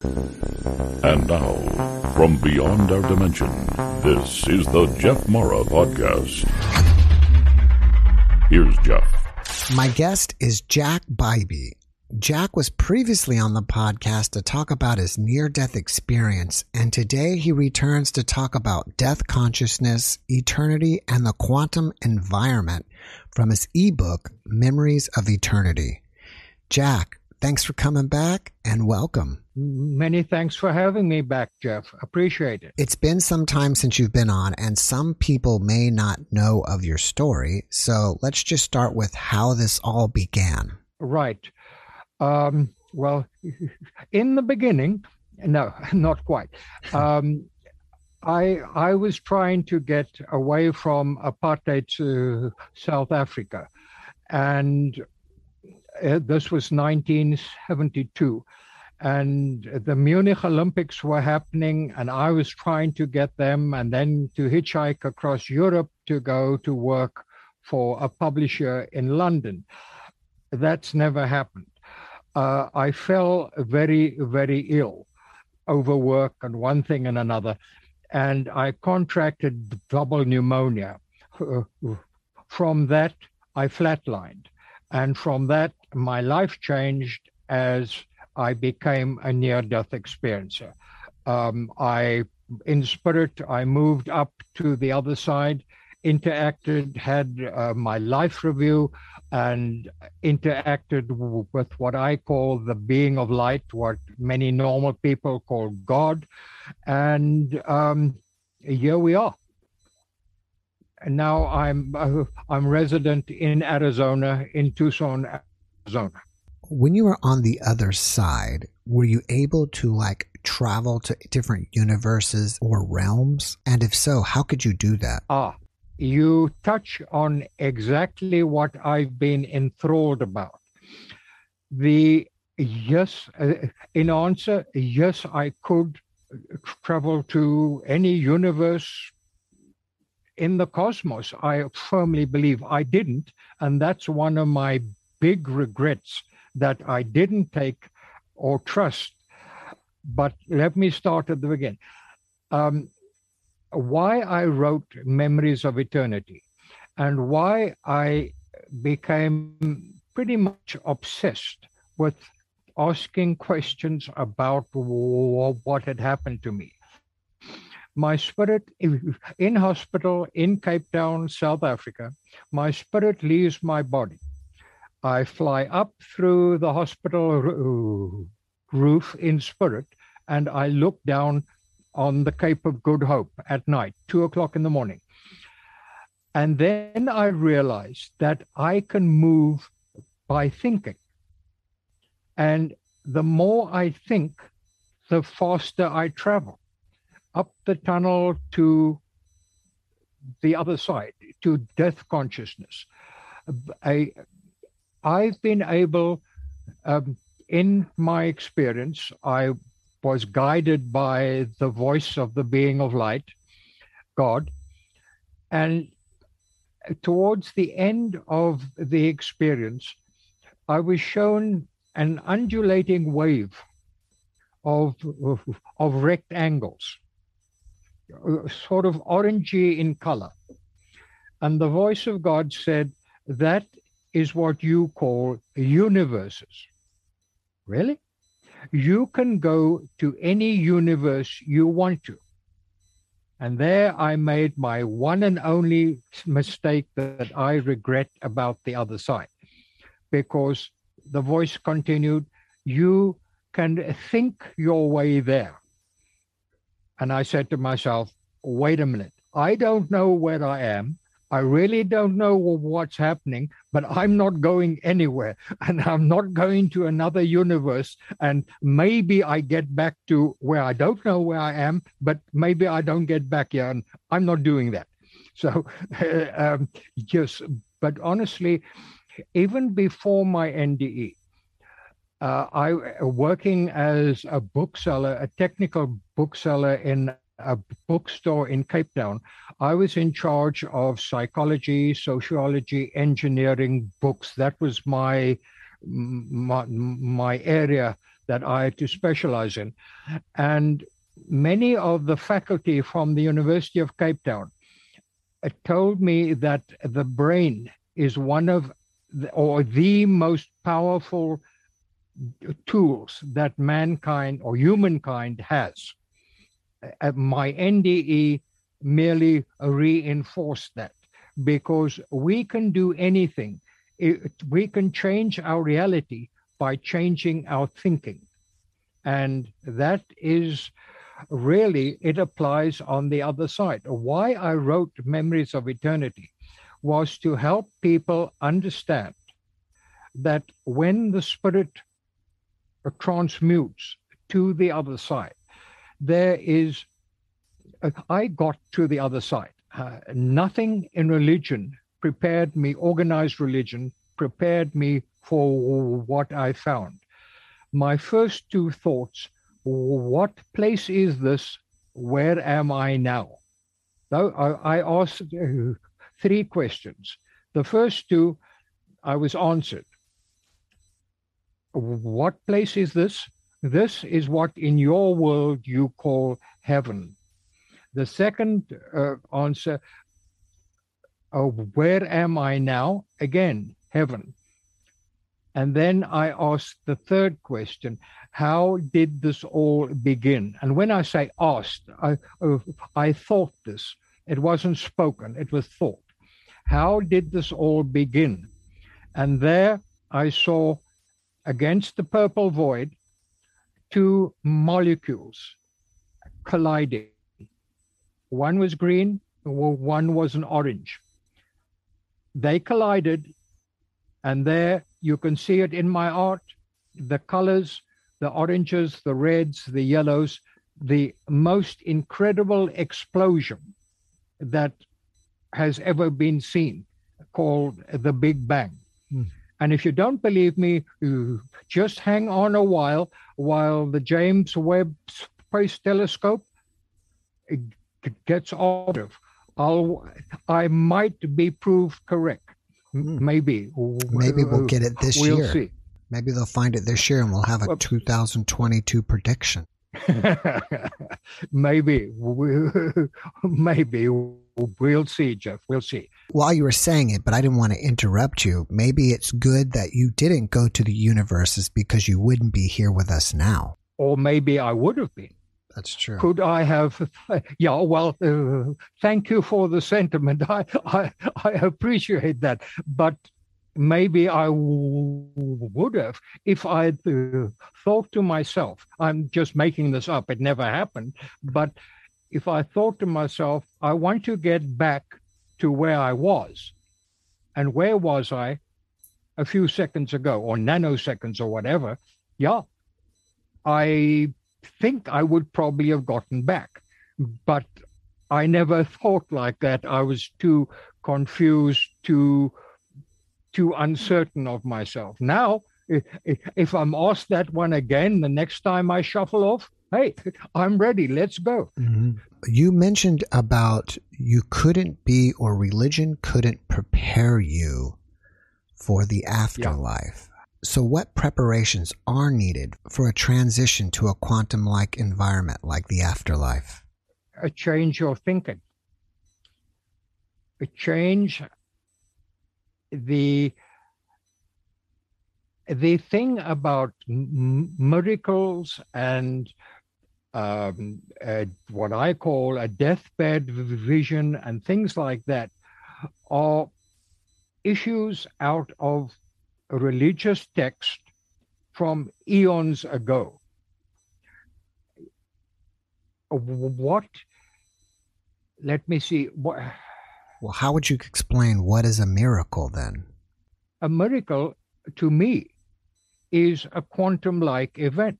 And now, from beyond our dimension, this is the Jeff Mara Podcast. Here's Jeff. My guest is Jack Bybee. Jack was previously on the podcast to talk about his near death experience, and today he returns to talk about death consciousness, eternity, and the quantum environment from his ebook, Memories of Eternity. Jack, thanks for coming back and welcome. Many thanks for having me back, Jeff. Appreciate it. It's been some time since you've been on, and some people may not know of your story. So let's just start with how this all began. Right. Um, well, in the beginning, no, not quite. Um, I I was trying to get away from apartheid to South Africa, and this was 1972, and the Munich Olympics were happening, and I was trying to get them, and then to hitchhike across Europe to go to work for a publisher in London. That's never happened uh, I fell very, very ill over work and one thing and another. And I contracted double pneumonia. From that, I flatlined. And from that, my life changed as I became a near death experiencer. Um, I, in spirit, I moved up to the other side, interacted, had uh, my life review, and interacted with what I call the being of light, what many normal people call God. And um, here we are. And now I'm uh, I'm resident in Arizona, in Tucson, When you were on the other side, were you able to like travel to different universes or realms? And if so, how could you do that? Ah, you touch on exactly what I've been enthralled about. The yes, uh, in answer, yes, I could travel to any universe in the cosmos. I firmly believe I didn't. And that's one of my big regrets that I didn't take or trust. But let me start at the beginning. Um, why I wrote Memories of Eternity and why I became pretty much obsessed with asking questions about what had happened to me. My spirit in hospital in Cape Town, South Africa, my spirit leaves my body. I fly up through the hospital uh, roof in spirit and I look down on the Cape of Good Hope at night, two o'clock in the morning. And then I realized that I can move by thinking. And the more I think, the faster I travel up the tunnel to the other side, to death consciousness. I, I've been able, um, in my experience, I was guided by the voice of the being of light, God. And towards the end of the experience, I was shown an undulating wave of, of, of rectangles, sort of orangey in color. And the voice of God said, That is what you call universes. Really? you can go to any universe you want to. And there I made my one and only mistake that I regret about the other side. Because the voice continued, You can think your way there. And I said to myself, Wait a minute. I don't know where I am, I really don't know what's happening, but I'm not going anywhere and I'm not going to another universe. And maybe I get back to where I don't know where I am, but maybe I don't get back here. And I'm not doing that. So, um, yes, but honestly, even before my NDE, uh, I working as a bookseller, a technical bookseller in a bookstore in Cape Town. I was in charge of psychology, sociology, engineering books. That was my my, my area that I had to specialize in, and many of the faculty from the University of Cape Town uh, told me that the brain is one of the, or the most powerful tools that mankind or humankind has. My NDE merely reinforced that because we can do anything. It, we can change our reality by changing our thinking. And that is really, it applies on the other side. Why I wrote Memories of Eternity was to help people understand that when the spirit transmutes to the other side, there is, I got to the other side. Uh, nothing in religion prepared me, organized religion prepared me for what I found. My first two thoughts what place is this? Where am I now? So I, I asked uh, three questions. The first two, I was answered. What place is this? This is what in your world you call heaven. The second uh, answer, uh, where am I now? Again, heaven. And then I asked the third question how did this all begin? And when I say asked, I, uh, I thought this. It wasn't spoken, it was thought. How did this all begin? And there I saw against the purple void two molecules colliding. One was green, one was an orange. They collided, and there you can see it in my art the colors, the oranges, the reds, the yellows, the most incredible explosion that has ever been seen, called the Big Bang. And if you don't believe me, just hang on a while while the James Webb Space Telescope gets ordered. I'll, I might be proved correct. Hmm. Maybe. Maybe we'll get it this we'll year. See. Maybe they'll find it this year and we'll have a 2022 prediction. maybe. Maybe. We'll see, Jeff. We'll see. While you were saying it, but I didn't want to interrupt you, maybe it's good that you didn't go to the universes because you wouldn't be here with us now. Or maybe I would have been. That's true. Could I have? Yeah. Well, uh, thank you for the sentiment. I, I I appreciate that, but maybe I w- would have if I uh, thought to myself. I'm just making this up. It never happened, but if I thought to myself, I want to get back to where I was. And where was I a few seconds ago or nanoseconds or whatever? Yeah, I think I would probably have gotten back. But I never thought like that. I was too confused, too too uncertain of myself. Now, if I'm asked that one again the next time I shuffle off, hey, I'm ready. Let's go. Mm-hmm. You mentioned about you couldn't be, or religion couldn't prepare you for the afterlife. Yeah. So, what preparations are needed for a transition to a quantum like environment like the afterlife? A change your thinking, a change the the thing about m- miracles and um, uh, what I call a deathbed vision and things like that are issues out of a religious text from eons ago. What, let me see, what, Well, how would you explain what is a miracle then? A miracle, to me, is a quantum like event.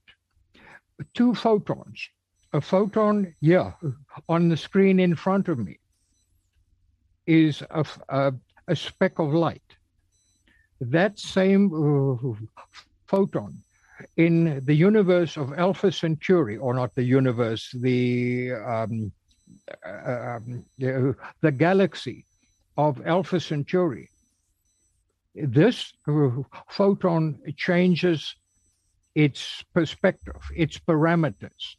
Two photons. A photon, yeah, on the screen in front of me is a, a, a speck of light. That same uh, photon in the universe of Alpha Centauri, or not the universe, the um, uh, um, the galaxy of Alpha Centauri, this photon changes its perspective, its parameters.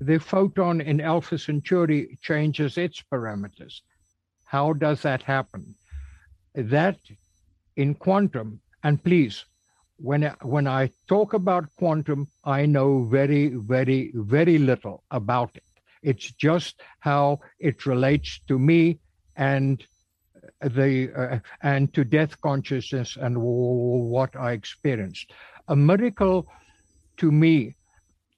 The photon in Alpha Centauri changes its parameters. How does that happen? That in quantum, and please, when I, when I talk about quantum, I know very, very, very little about it. It's just how it relates to me and the uh, and to death consciousness and what I experienced. A miracle to me,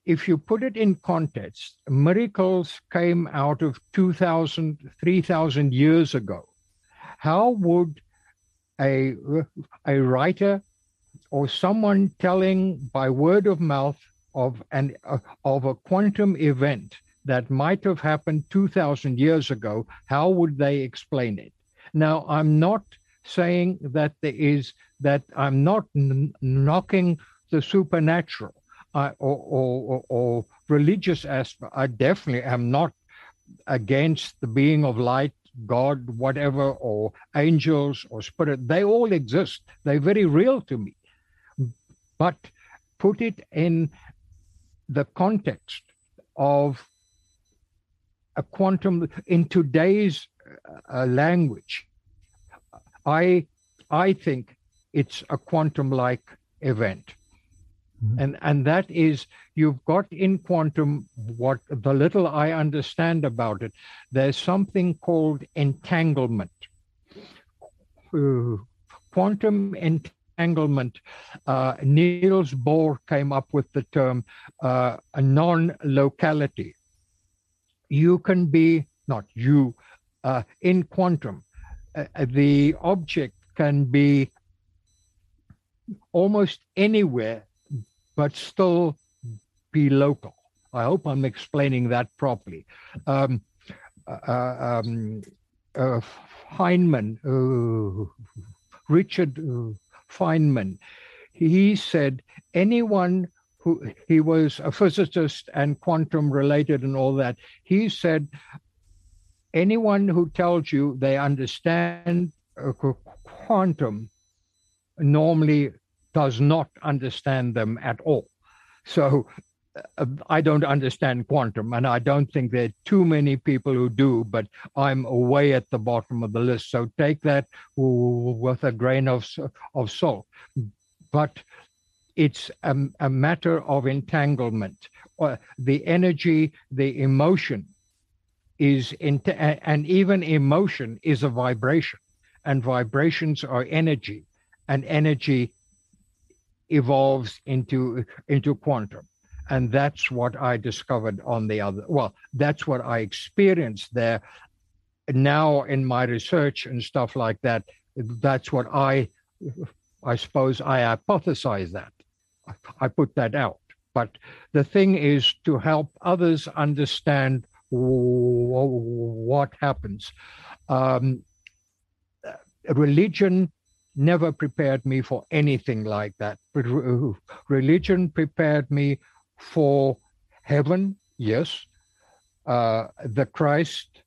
if you put it in context, miracles came out of 2,000, 3,000 years ago. How would a, a writer or someone telling by word of mouth of an uh, of a quantum event that might have happened 2000 years ago how would they explain it now, I'm not saying that there is that I'm not n- knocking the supernatural uh, or, or, or, religious aspect. I definitely am not against the being of light, God, whatever, or angels or spirit. They all exist. They're very real to me. But put it in the context of a quantum in today's uh, language. I I think it's a quantum like event. Mm-hmm. And and that is you've got in quantum what the little I understand about it, there's something called entanglement. Uh, quantum entanglement. Uh, Niels Bohr came up with the term uh, a non-locality. You can be not you, uh, in quantum, the object can be almost anywhere, but still be local. I hope I'm explaining that properly. Um, uh, uh um, uh, Feynman, uh, Richard Feynman, he said anyone who he was a physicist and quantum related and all that. He said anyone who tells you they understand quantum normally does not understand them at all. So uh, I don't understand quantum, and I don't think there are too many people who do, but I'm way at the bottom of the list. So take that with a grain of, of salt. But it's a, a matter of entanglement. Uh, the energy, the emotion is and even emotion is a vibration, and vibrations are energy, and energy evolves into into quantum. And that's what i discovered on the other well that's what i experienced there. Now in my research and stuff like that that's what i i suppose i hypothesize that. I put that out. But the thing is to help others understand what happens. Um, religion never prepared me for anything like that. Religion prepared me for heaven, yes, uh, the Christ,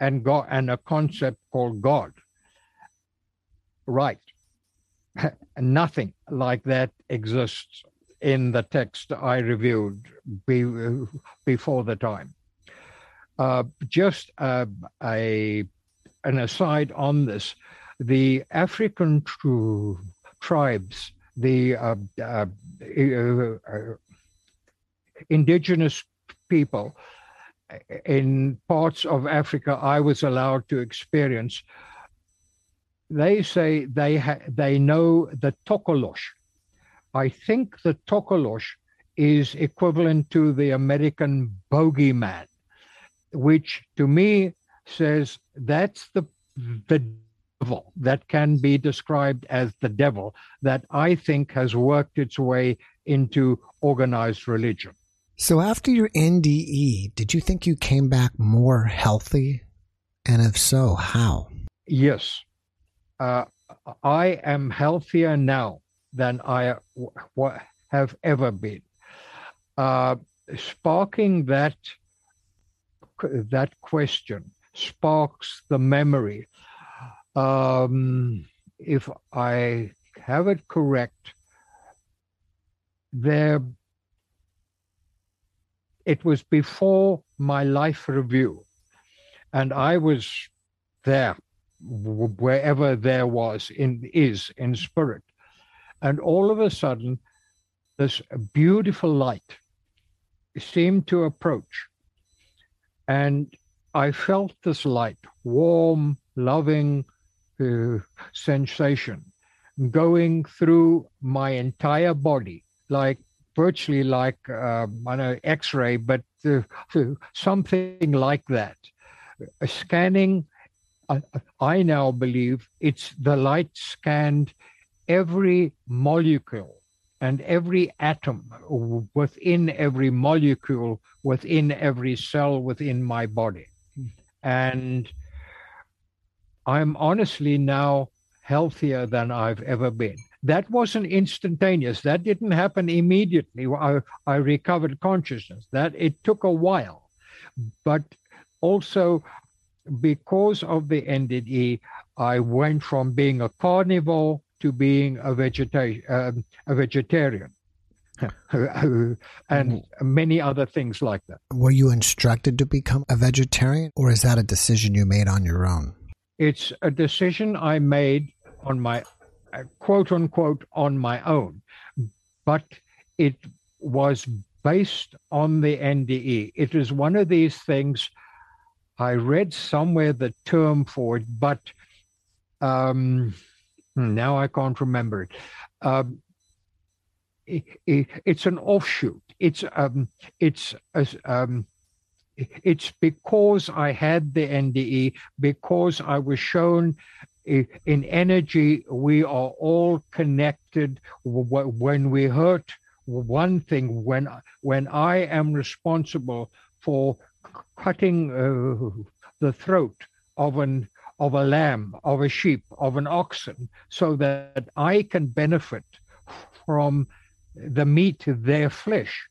and God, and a concept called God. Right. Nothing like that exists in the text I reviewed be, before the time. Uh, just uh, a an aside on this: the African tr- tribes, the uh, uh, uh, indigenous people in parts of Africa, I was allowed to experience. They say they ha- they know the Tokolosh. I think the Tokolosh is equivalent to the American bogeyman which to me says that's the the devil that can be described as the devil that I think has worked its way into organized religion. So after your NDE, did you think you came back more healthy? And if so, how? Yes. Uh, I am healthier now than I w- have ever been. Uh, sparking that that question sparks the memory. Um, if I have it correct, there it was before my life review, and I was there wherever there was in is in spirit, and all of a sudden, this beautiful light seemed to approach, and I felt this light, warm, loving uh, sensation going through my entire body, like virtually like uh, on an X-ray, but uh, something like that. Scanning, I now believe it's the light scanned every molecule and every atom within every molecule, within every cell within my body. And I'm honestly now healthier than I've ever been. That wasn't instantaneous. That didn't happen immediately. I, I recovered consciousness. That it took a while. But also because of the NDE, I went from being a carnivore to being a, vegeta- um, a vegetarian. and mm-hmm. many other things like that. Were you instructed to become a vegetarian, or is that a decision you made on your own? It's a decision I made on my uh, quote unquote on my own, but it was based on the NDE. It is one of these things. I read somewhere the term for it, but um, now I can't remember it. Um, it, it, it's an offshoot. It's um, it's um, it's because I had the NDE, because I was shown in energy, we are all connected. When we hurt one thing, when when I am responsible for cutting uh, the throat of an of a lamb, of a sheep, of an oxen, so that I can benefit from the meat, their flesh,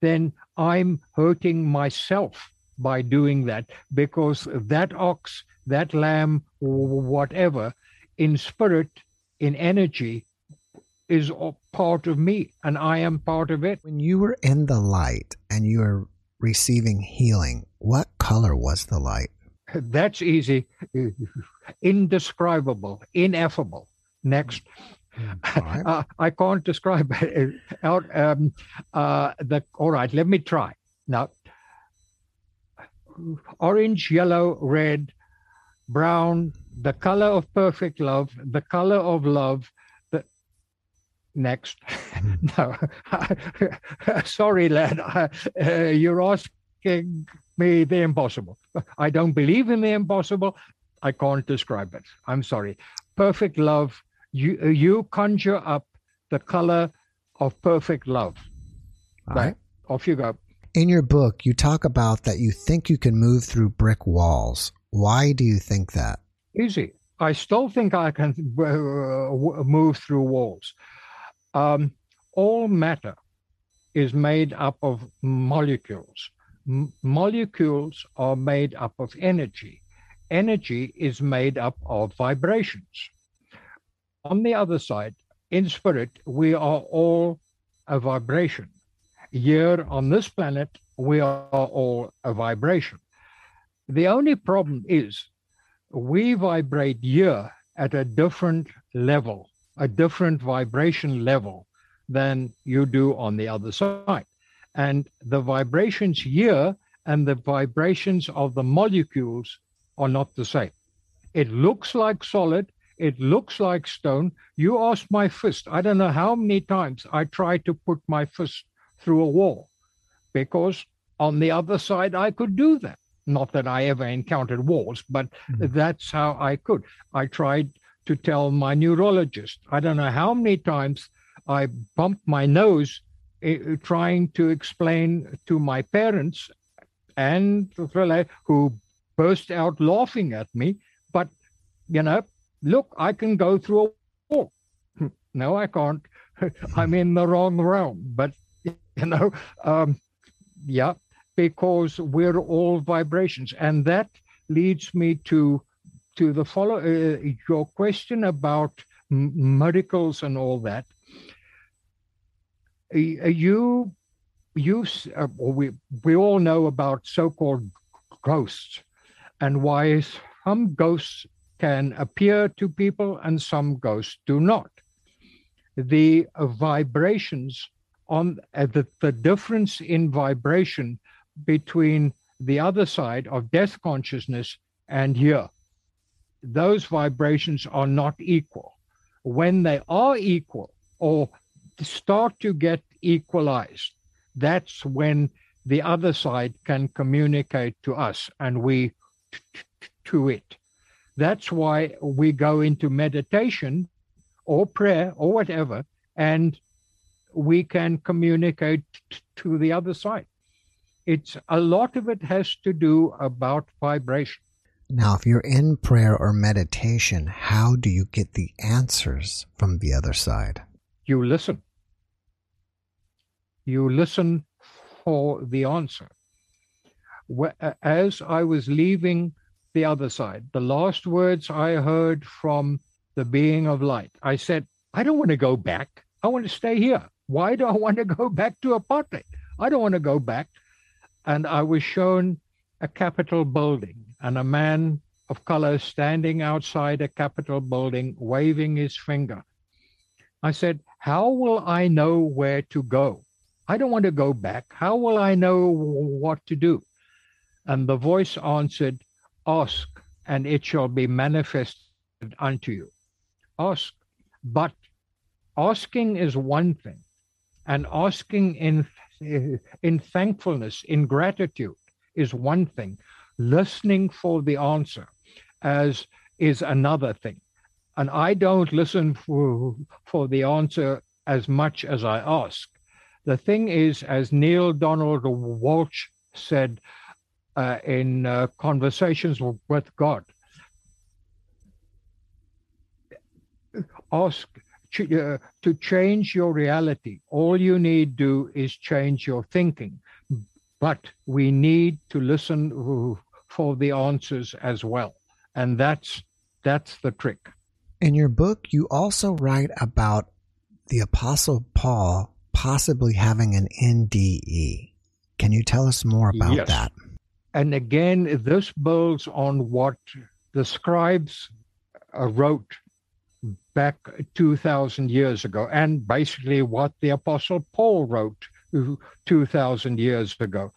then I'm hurting myself by doing that because that ox, that lamb, whatever, in spirit, in energy, is part of me and I am part of it. When you were in the light and you were receiving healing, what color was the light? That's easy. Indescribable, ineffable. Next. Right. Uh, I can't describe it out. Um, uh, the, all right, let me try. Now, orange, yellow, red, brown, the color of perfect love, the color of love. The next, no, sorry, lad, uh, you're asking me the impossible. I don't believe in the impossible. I can't describe it. I'm sorry. Perfect love. You you conjure up the color of perfect love. All right. right. Off you go. In your book, you talk about that you think you can move through brick walls. Why do you think that? Easy. I still think I can uh, move through walls. Um, all matter is made up of molecules. M- molecules are made up of energy. Energy is made up of vibrations. On the other side, in spirit, we are all a vibration here on this planet, we are all a vibration. The only problem is we vibrate here at a different level, a different vibration level than you do on the other side. And the vibrations here and the vibrations of the molecules are not the same. It looks like solid, it looks like stone. You ask my fist. I don't know how many times I tried to put my fist through a wall because on the other side I could do that. Not that I ever encountered walls, but Mhm. that's how I could. I tried to tell my neurologist. I don't know how many times I bumped my nose trying to explain to my parents and who burst out laughing at me. But, you know, look, I can go through a wall. No, I can't. I'm in the wrong realm. But, you know, um, yeah, because we're all vibrations. And that leads me to to the follow uh, your question about m- miracles and all that. Uh, You you uh, we we all know about so-called ghosts and why some ghosts can appear to people and some ghosts do not. The uh, vibrations on uh, the, the difference in vibration between the other side of death consciousness and here. Those vibrations are not equal. When they are equal or start to get equalized that's when the other side can communicate to us and we to it. That's why we go into meditation or prayer or whatever, and we can communicate to the other side. It's a lot of it has to do about vibration. Now, if you're in prayer or meditation, how do you get the answers from the other side? You listen. You listen for the answer. As I was leaving the other side, the last words I heard from the being of light, I said, I don't want to go back. I want to stay here. Why do I want to go back to apartheid? I don't want to go back. And I was shown a Capitol building and a man of color standing outside a Capitol building waving his finger. I said, How will I know where to go? I don't want to go back. How will I know what to do? And the voice answered, Ask, and it shall be manifested unto you. Ask. But asking is one thing, and asking in, in thankfulness, in gratitude, is one thing. Listening for the answer as is another thing. And I don't listen for, for the answer as much as I ask. The thing is, as Neale Donald Walsch said uh, in uh, Conversations with God, ask uh, to change your reality. All you need do is change your thinking. But we need to listen uh, for the answers as well. And that's that's the trick. In your book, you also write about the Apostle Paul possibly having an NDE. Can you tell us more about Yes. that? And again, this builds on what the scribes uh, wrote back 2,000 years ago, and basically what the Apostle Paul wrote uh, 2,000 years ago.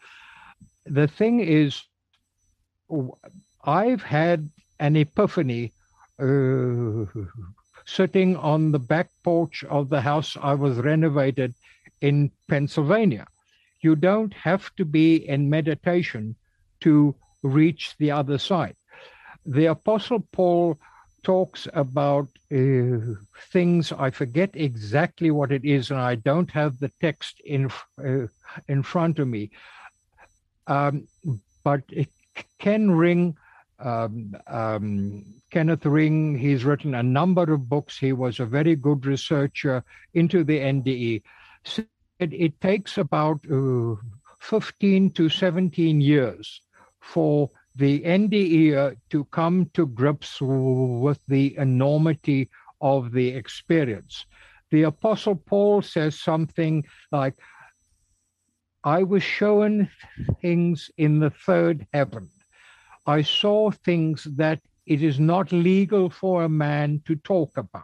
The thing is, I've had an epiphany sitting on the back porch of the house I was renovated in Pennsylvania. You don't have to be in meditation to reach the other side. The Apostle Paul talks about uh, things, I forget exactly what it is, and I don't have the text in, uh, in front of me. Um, but it, Ken Ring, um, um, Kenneth Ring, he's written a number of books. He was a very good researcher into the NDE. Said it takes about uh, 15 to 17 years for the NDE to come to grips with the enormity of the experience. The Apostle Paul says something like, I was shown things in the third heaven. I saw things that it is not legal for a man to talk about.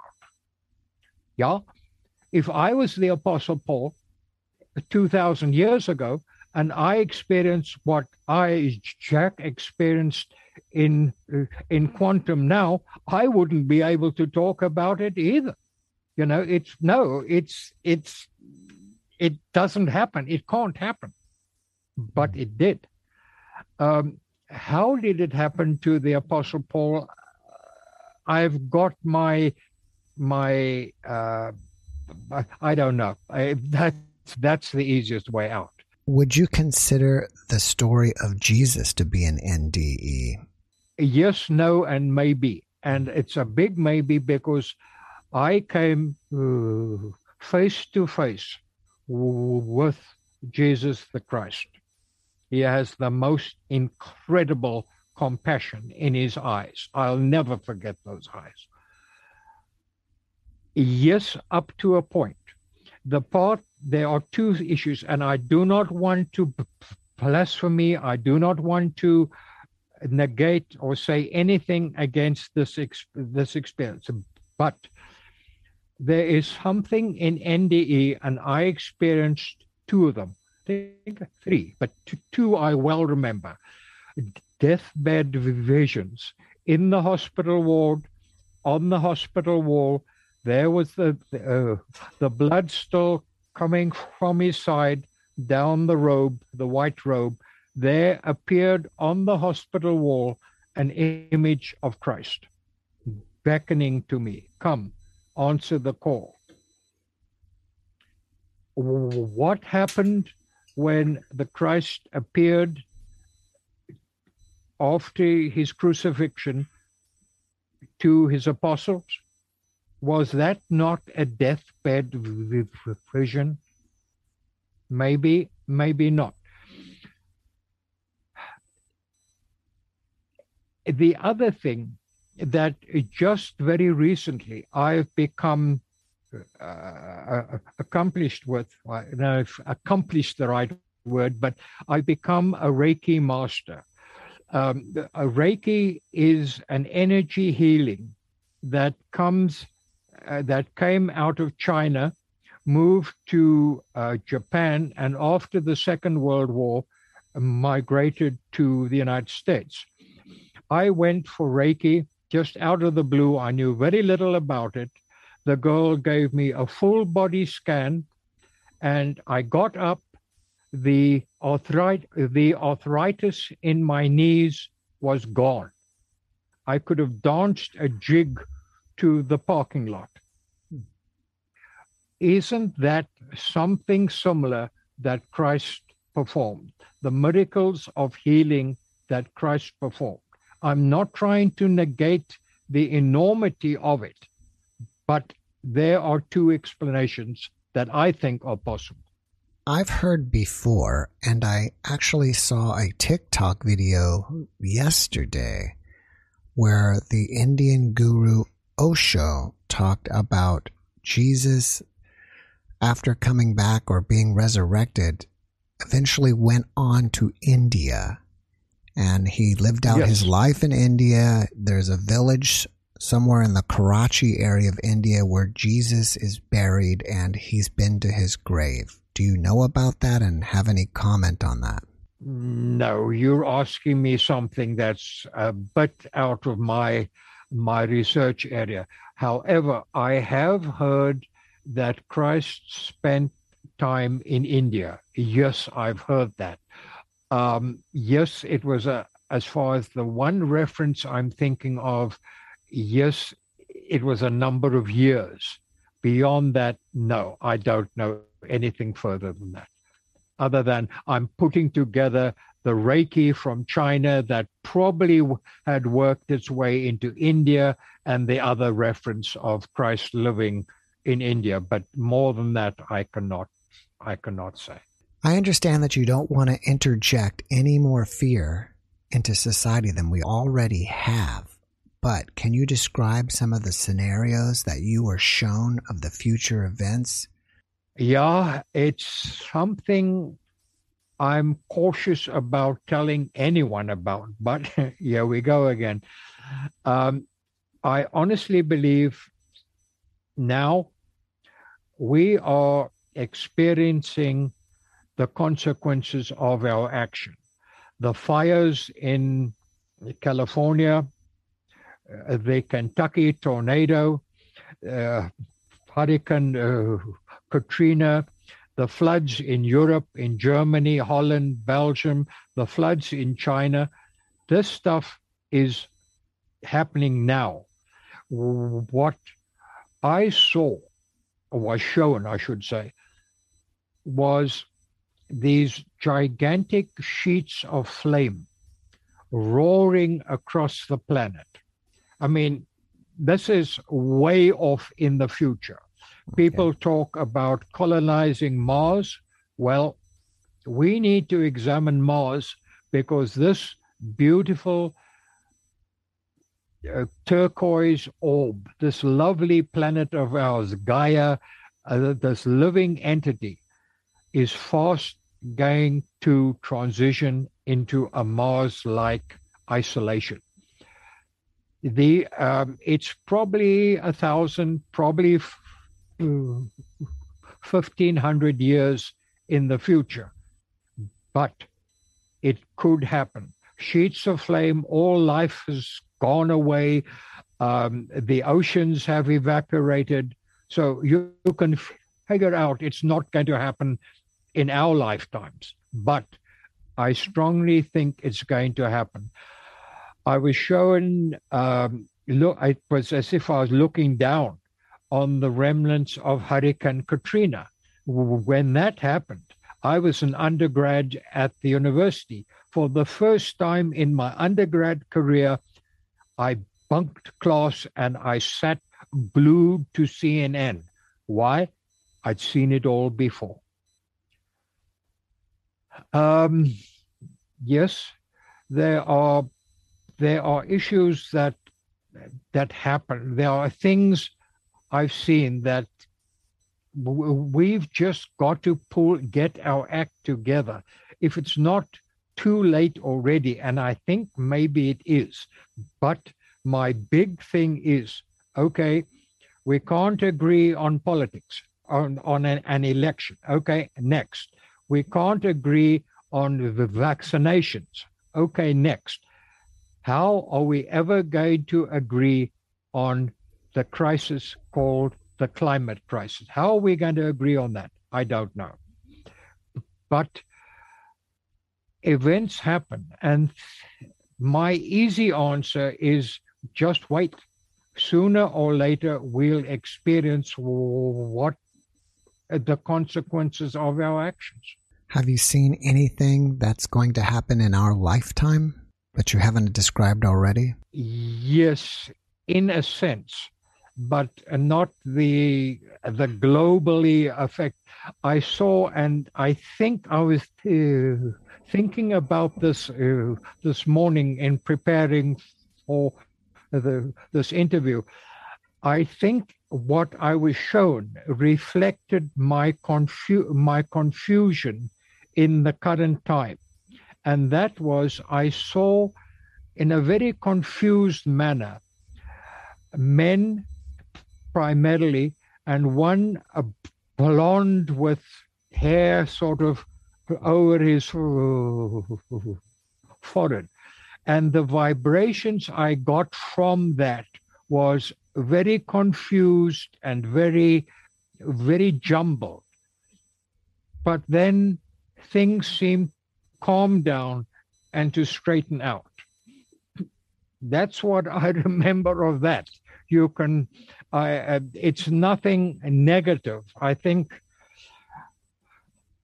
Yeah? If I was the Apostle Paul 2,000 years ago, and I experienced what I, Jack, experienced in uh, in quantum now, I wouldn't be able to talk about it either. You know, it's no, it's it's it doesn't happen. It can't happen, but it did. Um, how did it happen to the Apostle Paul? I've got my my uh, I don't know. I, that's that's the easiest way out. Would you consider the story of Jesus to be an NDE? Yes, no, and maybe. And it's a big maybe because I came uh, face to face with Jesus the Christ. He has the most incredible compassion in his eyes. I'll never forget those eyes. Yes, up to a point. The part, there are two issues, and I do not want to blasphemy. I do not want to negate or say anything against this this experience. But there is something in NDE, and I experienced two of them. Think three, but two I well remember. Deathbed visions in the hospital ward, on the hospital wall. There was the uh, the blood still coming from his side down the robe, the white robe. There appeared on the hospital wall an image of Christ beckoning to me, Come, answer the call. What happened when the Christ appeared after his crucifixion to his apostles? Was that not a deathbed vision? Maybe, maybe not. The other thing that just very recently I've become uh, uh accomplished with, I don't know if accomplished the right word, but I've become a Reiki master. Um, a Reiki is an energy healing that comes, uh, that came out of China, moved to uh, Japan, and after the Second World War, migrated to the United States. I went for Reiki just out of the blue. I knew very little about it. The girl gave me a full body scan, and I got up. The, arthrit- the arthritis in my knees was gone. I could have danced a jig to the parking lot. Hmm. Isn't that something similar that Christ performed? The miracles of healing that Christ performed. I'm not trying to negate the enormity of it, but there are two explanations that I think are possible. I've heard before, and I actually saw a TikTok video yesterday where the Indian guru Osho talked about Jesus after coming back or being resurrected eventually went on to India and he lived out yes. his life in India. There's a village somewhere in the Karachi area of India where Jesus is buried and he's been to his grave. Do you know about that and have any comment on that? No, you're asking me something that's a bit out of my my research area. However, I have heard that Christ spent time in India. Yes, I've heard that. Um, yes, it was a, as far as the one reference I'm thinking of, yes, it was a number of years. Beyond that, no, I don't know anything further than that. Other than I'm putting together the Reiki from China that probably had worked its way into India and the other reference of Christ living in India. But more than that, I cannot, I cannot say. I understand that you don't want to interject any more fear into society than we already have. But can you describe some of the scenarios that you were shown of the future events? Yeah, it's something I'm cautious about telling anyone about. But here we go again. Um, I honestly believe now we are experiencing the consequences of our action. The fires in California, the Kentucky tornado, uh, Hurricane uh, Katrina, the floods in Europe, in Germany, Holland, Belgium, the floods in China. this stuff is happening now. What I saw, or was shown, I should say, was these gigantic sheets of flame roaring across the planet. I mean, this is way off in the future. People okay. talk about colonizing Mars. Well, we need to examine Mars because this beautiful uh, turquoise orb, this lovely planet of ours, Gaia, uh, this living entity, is fast going to transition into a Mars like isolation. The um, it's probably a thousand, probably fifteen hundred years in the future, but it could happen. Sheets of flame, all life has gone away. Um, the oceans have evaporated. So you, you can figure out it's not going to happen in our lifetimes, but I strongly think it's going to happen. I was shown, um, look, it was as if I was looking down on the remnants of Hurricane Katrina. When that happened, I was an undergrad at the university. For the first time in my undergrad career, I bunked class and I sat glued to CNN. Why? I'd seen it all before. Um, yes, there are there are issues that that happen. There are things I've seen that we've just got to pull get our act together. If it's not too late already, and I think maybe it is, but my big thing is okay, we can't agree on politics on on an, an election. Okay, next we can't agree on the vaccinations. Okay, next. How are we ever going to agree on the crisis called the climate crisis? How are we going to agree on that? I don't know. But events happen, and my easy answer is just wait. Sooner or later, we'll experience what the consequences of our actions. Have you seen anything that's going to happen in our lifetime that you haven't described already? Yes, in a sense, but not the the globally effect. I saw, and I think I was uh, thinking about this uh, this morning in preparing for the, this interview. I think what I was shown reflected my confu- my confusion in the current time. And that was, I saw in a very confused manner men primarily, and one a blonde with hair sort of over his forehead. And the vibrations I got from that was very confused and very, very jumbled. But then things seem calm down and to straighten out. That's what I remember of that. You can, I, uh, it's nothing negative. I think,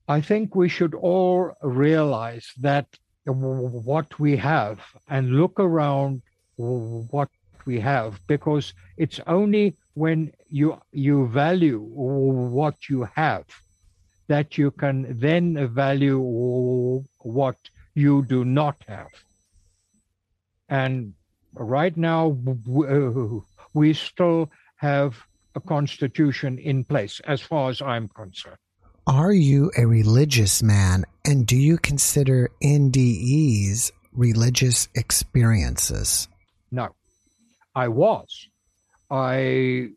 I think we should all realize that what we have and look around what we have because it's only when you you value what you have that you can then value what you do not have. And right now, we still have a constitution in place, as far as I'm concerned. Are you a religious man, and do you consider NDEs religious experiences? No, I was. I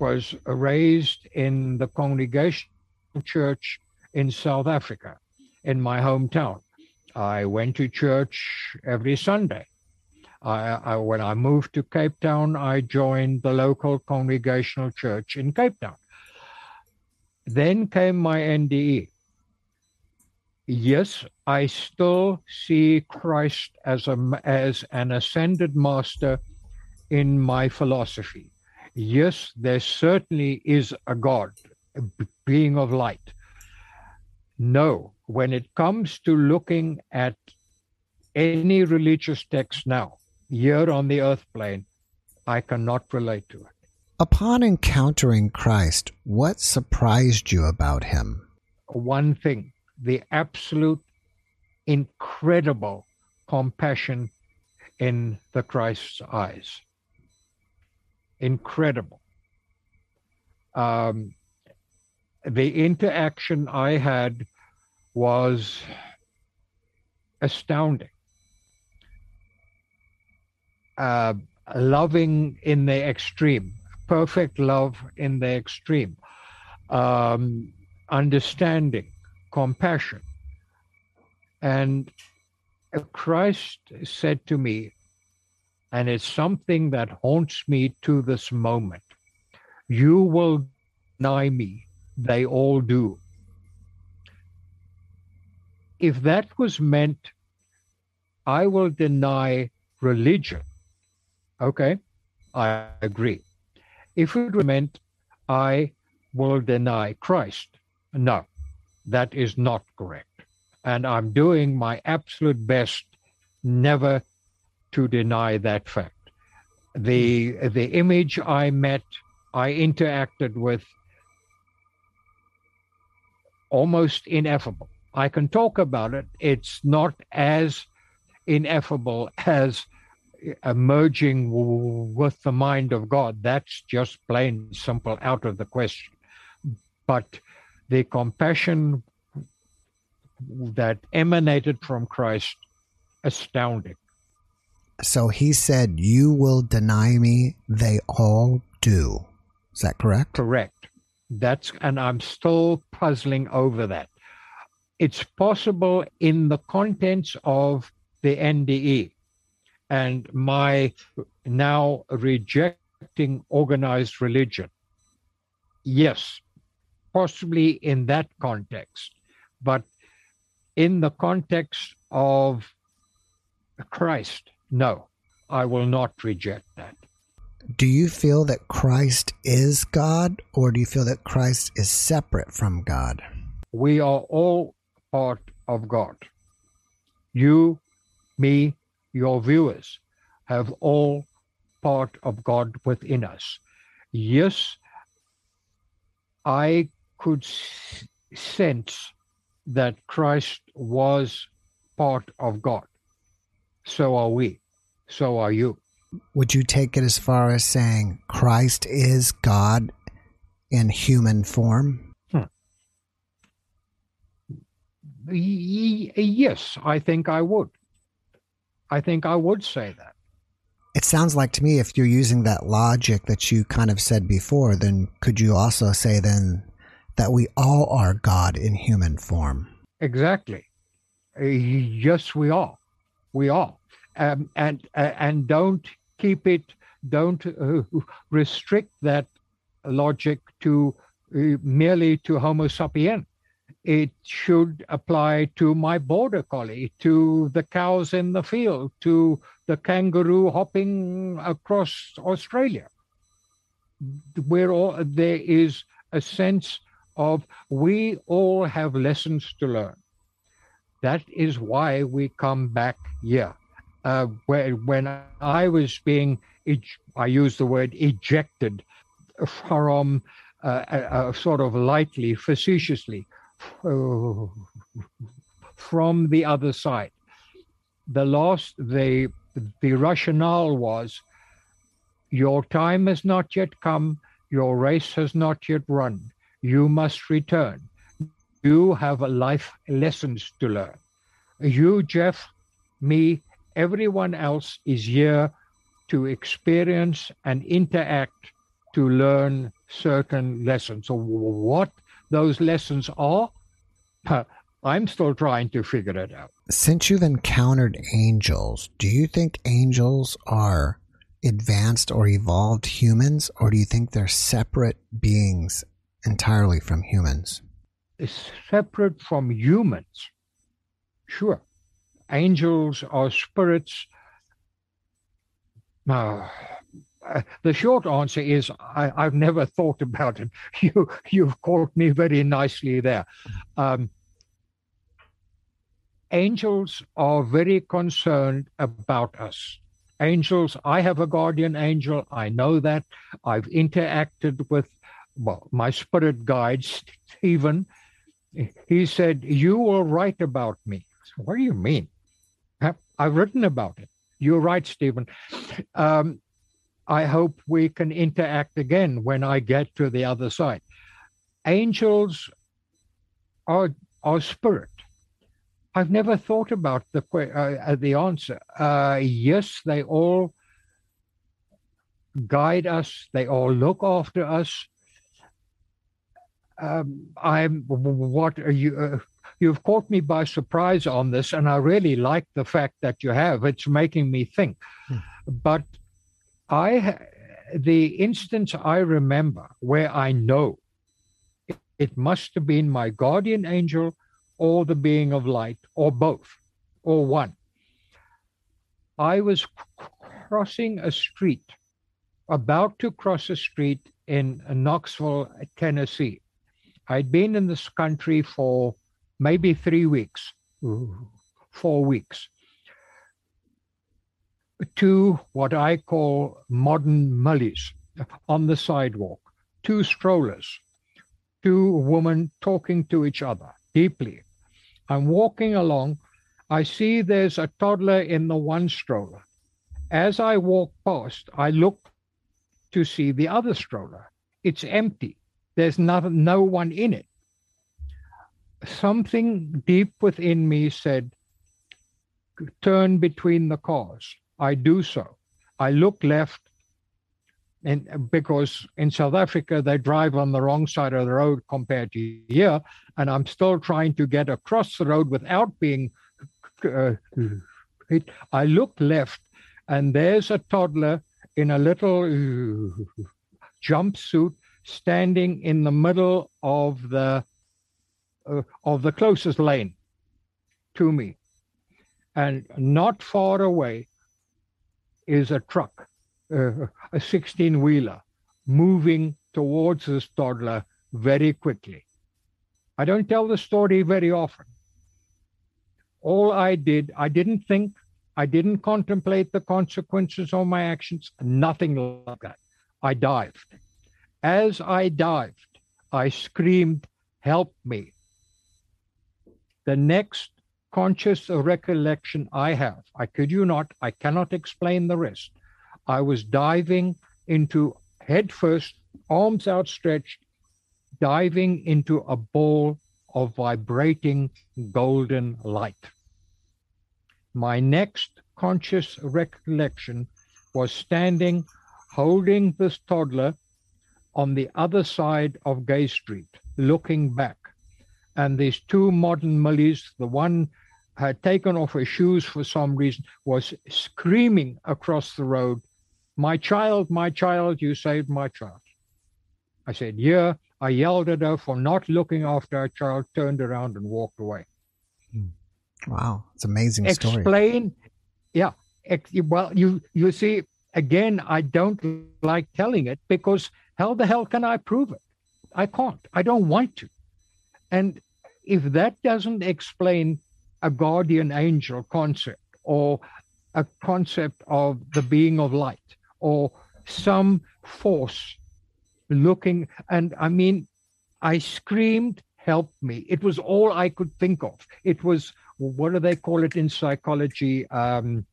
was raised in the Congregational church in South Africa, in my hometown. I went to church every Sunday. I, I, when I moved to Cape Town, I joined the local congregational church in Cape Town. Then came my NDE. Yes, I still see Christ as a as an ascended master in my philosophy. Yes, there certainly is a God, a being of light. No, when it comes to looking at any religious text now, here on the earth plane, I cannot relate to it. Upon encountering Christ, what surprised you about him? One thing the absolute incredible compassion in the Christ's eyes. Incredible. Um, the interaction I had was astounding. Uh, loving in the extreme, perfect love in the extreme, um, understanding, compassion. And Christ said to me, and it's something that haunts me to this moment you will deny me, they all do. If that was meant, I will deny religion. Okay, I agree. If it were meant I will deny Christ, no, that is not correct. And I'm doing my absolute best never to deny that fact. The the image I met, I interacted with almost ineffable. I can talk about it. It's not as ineffable as emerging with the mind of God. That's just plain simple out of the question. But the compassion that emanated from Christ, astounding. So he said, You will deny me, they all do. Is that correct? Correct. That's and I'm still puzzling over that. It's possible in the contents of the NDE and my now rejecting organized religion. Yes, possibly in that context, but in the context of Christ, no, I will not reject that. Do you feel that Christ is God, or do you feel that Christ is separate from God? We are all part of God. You, me, your viewers have all part of God within us. Yes, I could sense that Christ was part of God. So are we. So are you. Would you take it as far as saying Christ is God in human form? Hmm. Yes, I think I would. I think I would say that. It sounds like to me if you're using that logic that you kind of said before, then could you also say then that we all are God in human form? Exactly. Yes, we are. We are. Um, and and don't keep it. Don't uh, restrict that logic to uh, merely to Homo sapien it should apply to my border collie, to the cows in the field, to the kangaroo hopping across Australia. Where all, there is a sense of we all have lessons to learn. That is why we come back here. Uh, where, when I was being, I use the word ejected from uh, sort of lightly, facetiously, from the other side. The last, the the rationale was, your time has not yet come, your race has not yet run. You must return. You have life lessons to learn. You, Jeff, me, everyone else is here to experience and interact to learn certain lessons. So, what those lessons are, I'm still trying to figure it out. Since you've encountered angels, do you think angels are advanced or evolved humans, or do you think they're separate beings entirely from humans? Separate from humans? Sure. Angels are spirits. Uh, the short answer is I, have never thought about it. You you've caught me very nicely there. Um, angels are very concerned about us. Angels, I have a guardian angel. I know that. I've interacted with well, my spirit guide, Stephen. He said, You will write about me. What do you mean? I've written about it. You're right, Stephen. Um, I hope we can interact again when I get to the other side. Angels are, are spirit. I've never thought about the uh, uh, the answer. Uh, yes, they all guide us. They all look after us. Um, I'm what are you? Uh, you've caught me by surprise on this, and I really like the fact that you have. It's making me think. Hmm. But I, the instance I remember where I know it, it must have been my guardian angel or the being of light, or both, or one. I was crossing a street, about to cross a street in Knoxville, Tennessee. I'd been in this country for maybe three weeks, four weeks. Two, what I call modern mullies on the sidewalk, two strollers, two women talking to each other deeply. I'm walking along. I see there's a toddler in the one stroller. As I walk past, I look to see the other stroller. It's empty. There's no, no one in it. Something deep within me said, turn between the cars. I do so. I look left, and because in South Africa they drive on the wrong side of the road compared to here, and I'm still trying to get across the road without being uh, hit. I look left, and there's a toddler in a little uh, jumpsuit standing in the middle of the uh, of the closest lane to me, and not far away is a truck uh, a 16 wheeler moving towards this toddler very quickly. I don't tell the story very often. All I did, I didn't think, I didn't contemplate the consequences of my actions, nothing like that. I dived. As I dived, I screamed, Help me. The next conscious recollection I have, I kid you not, I cannot explain the rest, I was diving into headfirst, arms outstretched, diving into a ball of vibrating golden light. My next conscious recollection was standing holding this toddler on the other side of Gay Street, looking back. And these two modern millies, the one had taken off her shoes for some reason, was screaming across the road my child, my child, you saved my child. I said, Yeah. I yelled at her for not looking after her child, turned around and walked away. Hmm. Wow, it's amazing Explain, story. Explain, yeah. Ex- well, you you see, again, I don't like telling it because how the hell can I prove it? I can't. I don't want to. And if that doesn't explain a guardian angel concept or a concept of the being of light, or some force looking. And I mean, I screamed, help me. It was all I could think of. It was, what do they call it in psychology? Um,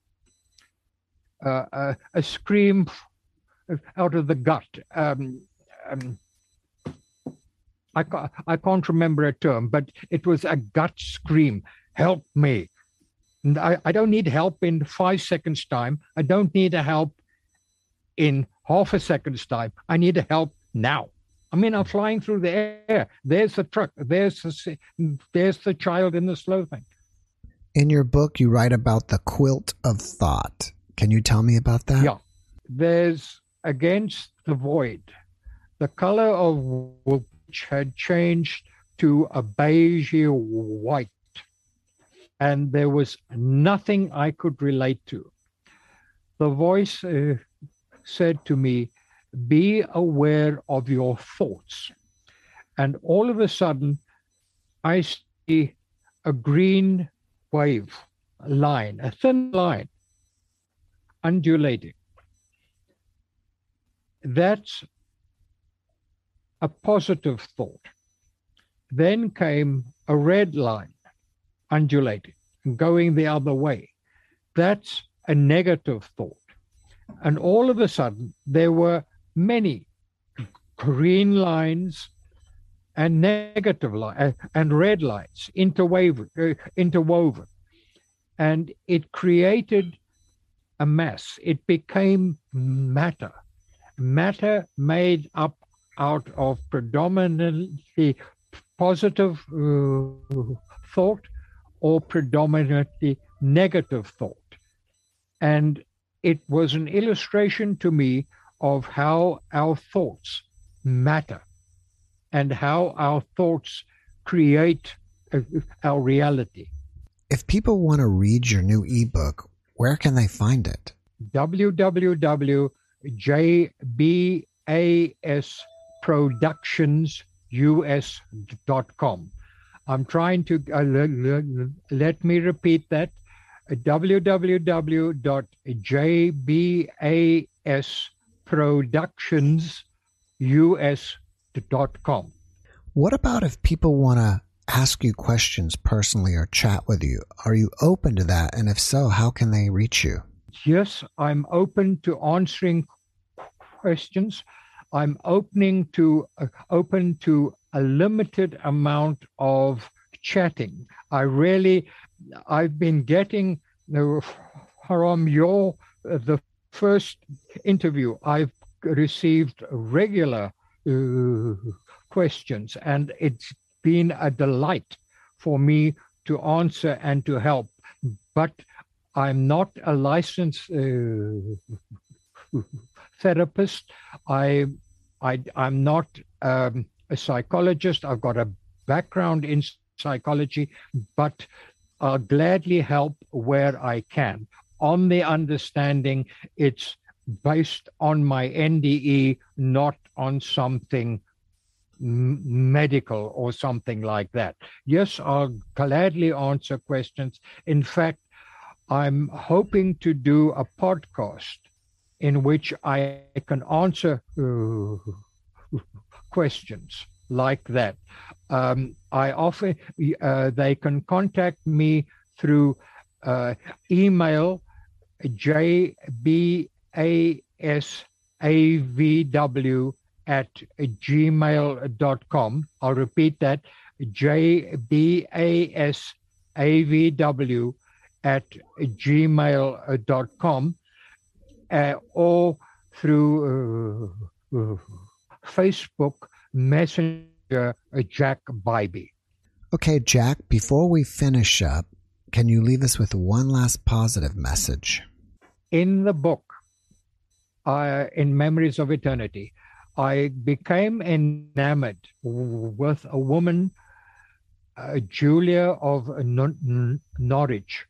uh, uh, a scream out of the gut. Um, um, I, ca- I can't remember a term, but it was a gut scream. Help me. And I, I don't need help in five seconds' time. I don't need a help in half a second's time. I need help now. I mean, I'm flying through the air. There's the truck. There's the there's the child in the slow thing. In your book, you write about the quilt of thought. Can you tell me about that? Yeah. There's against the void, the color of had changed to a beige white. and there was nothing I could relate to. The voice uh, said to me, Be aware of your thoughts. And all of a sudden, I see a green wave line, a thin line, undulating. That's a positive thought. Then came a red line undulating and going the other way. That's a negative thought. And all of a sudden, there were many green lines and negative lines and red lines interwoven, uh, interwoven. And it created a mass. It became matter. Matter made up out of predominantly positive uh, thought or predominantly negative thought. And it was an illustration to me of how our thoughts matter and how our thoughts create uh, our reality. If people want to read your new ebook, where can they find it? www.jbasproductionsus.com. I'm trying to uh, let me repeat that www.jbasproductionsus.com. What about if people want to ask you questions personally or chat with you? Are you open to that? And if so, how can they reach you? Yes, I'm open to answering questions. I'm opening to uh, open to a limited amount of chatting. I really, I've been getting from your the first interview. I've received regular uh, questions, and it's been a delight for me to answer and to help. But I'm not a licensed uh, therapist. I, I, I'm not um, a psychologist. I've got a background in psychology, but I'll gladly help where I can on the understanding it's based on my NDE, not on something medical or something like that. Yes, I'll gladly answer questions. In fact, I'm hoping to do a podcast in which I can answer uh, questions like that. Um, I offer, uh, they can contact me through uh, email jbasavw at gmail.com. I'll repeat that jbasavw at gmail.com uh, or through uh, uh, Facebook Messenger uh, Jack Bybee. Okay, Jack, before we finish up, can you leave us with one last positive message? In the book, uh, in Memories of Eternity, I became enamored with a woman, uh, Julian of Norwich,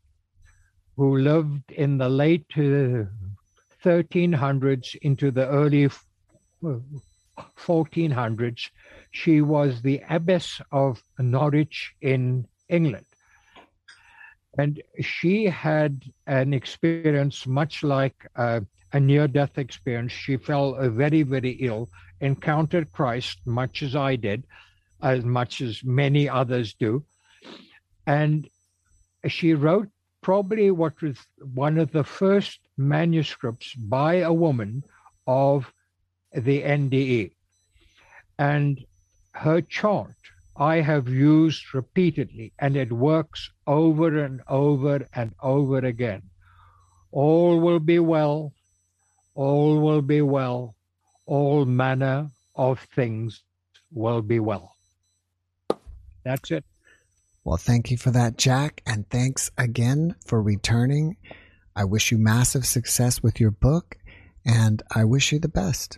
who lived in the late uh, 1300s into the early 1400s. She was the abbess of Norwich in England. And she had an experience much like uh, a near death experience. She fell very, very ill, encountered Christ, much as I did, as much as many others do. And she wrote probably what was one of the first manuscripts by a woman of the NDE. And her chart I have used repeatedly, and it works over and over and over again. All will be well, all will be well, all manner of things will be well. That's it. Well, thank you for that, Jack, and thanks again for returning. I wish you massive success with your book, and I wish you the best.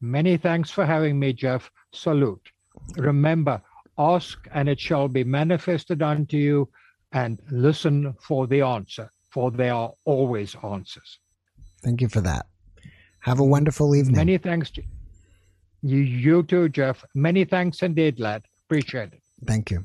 Many thanks for having me, Jeff. Salute. Remember, ask and it shall be manifested unto you, and listen for the answer, for there are always answers. Thank you for that. Have a wonderful evening. Many thanks. To you, you too, Jeff. Many thanks indeed, lad. Appreciate it. Thank you.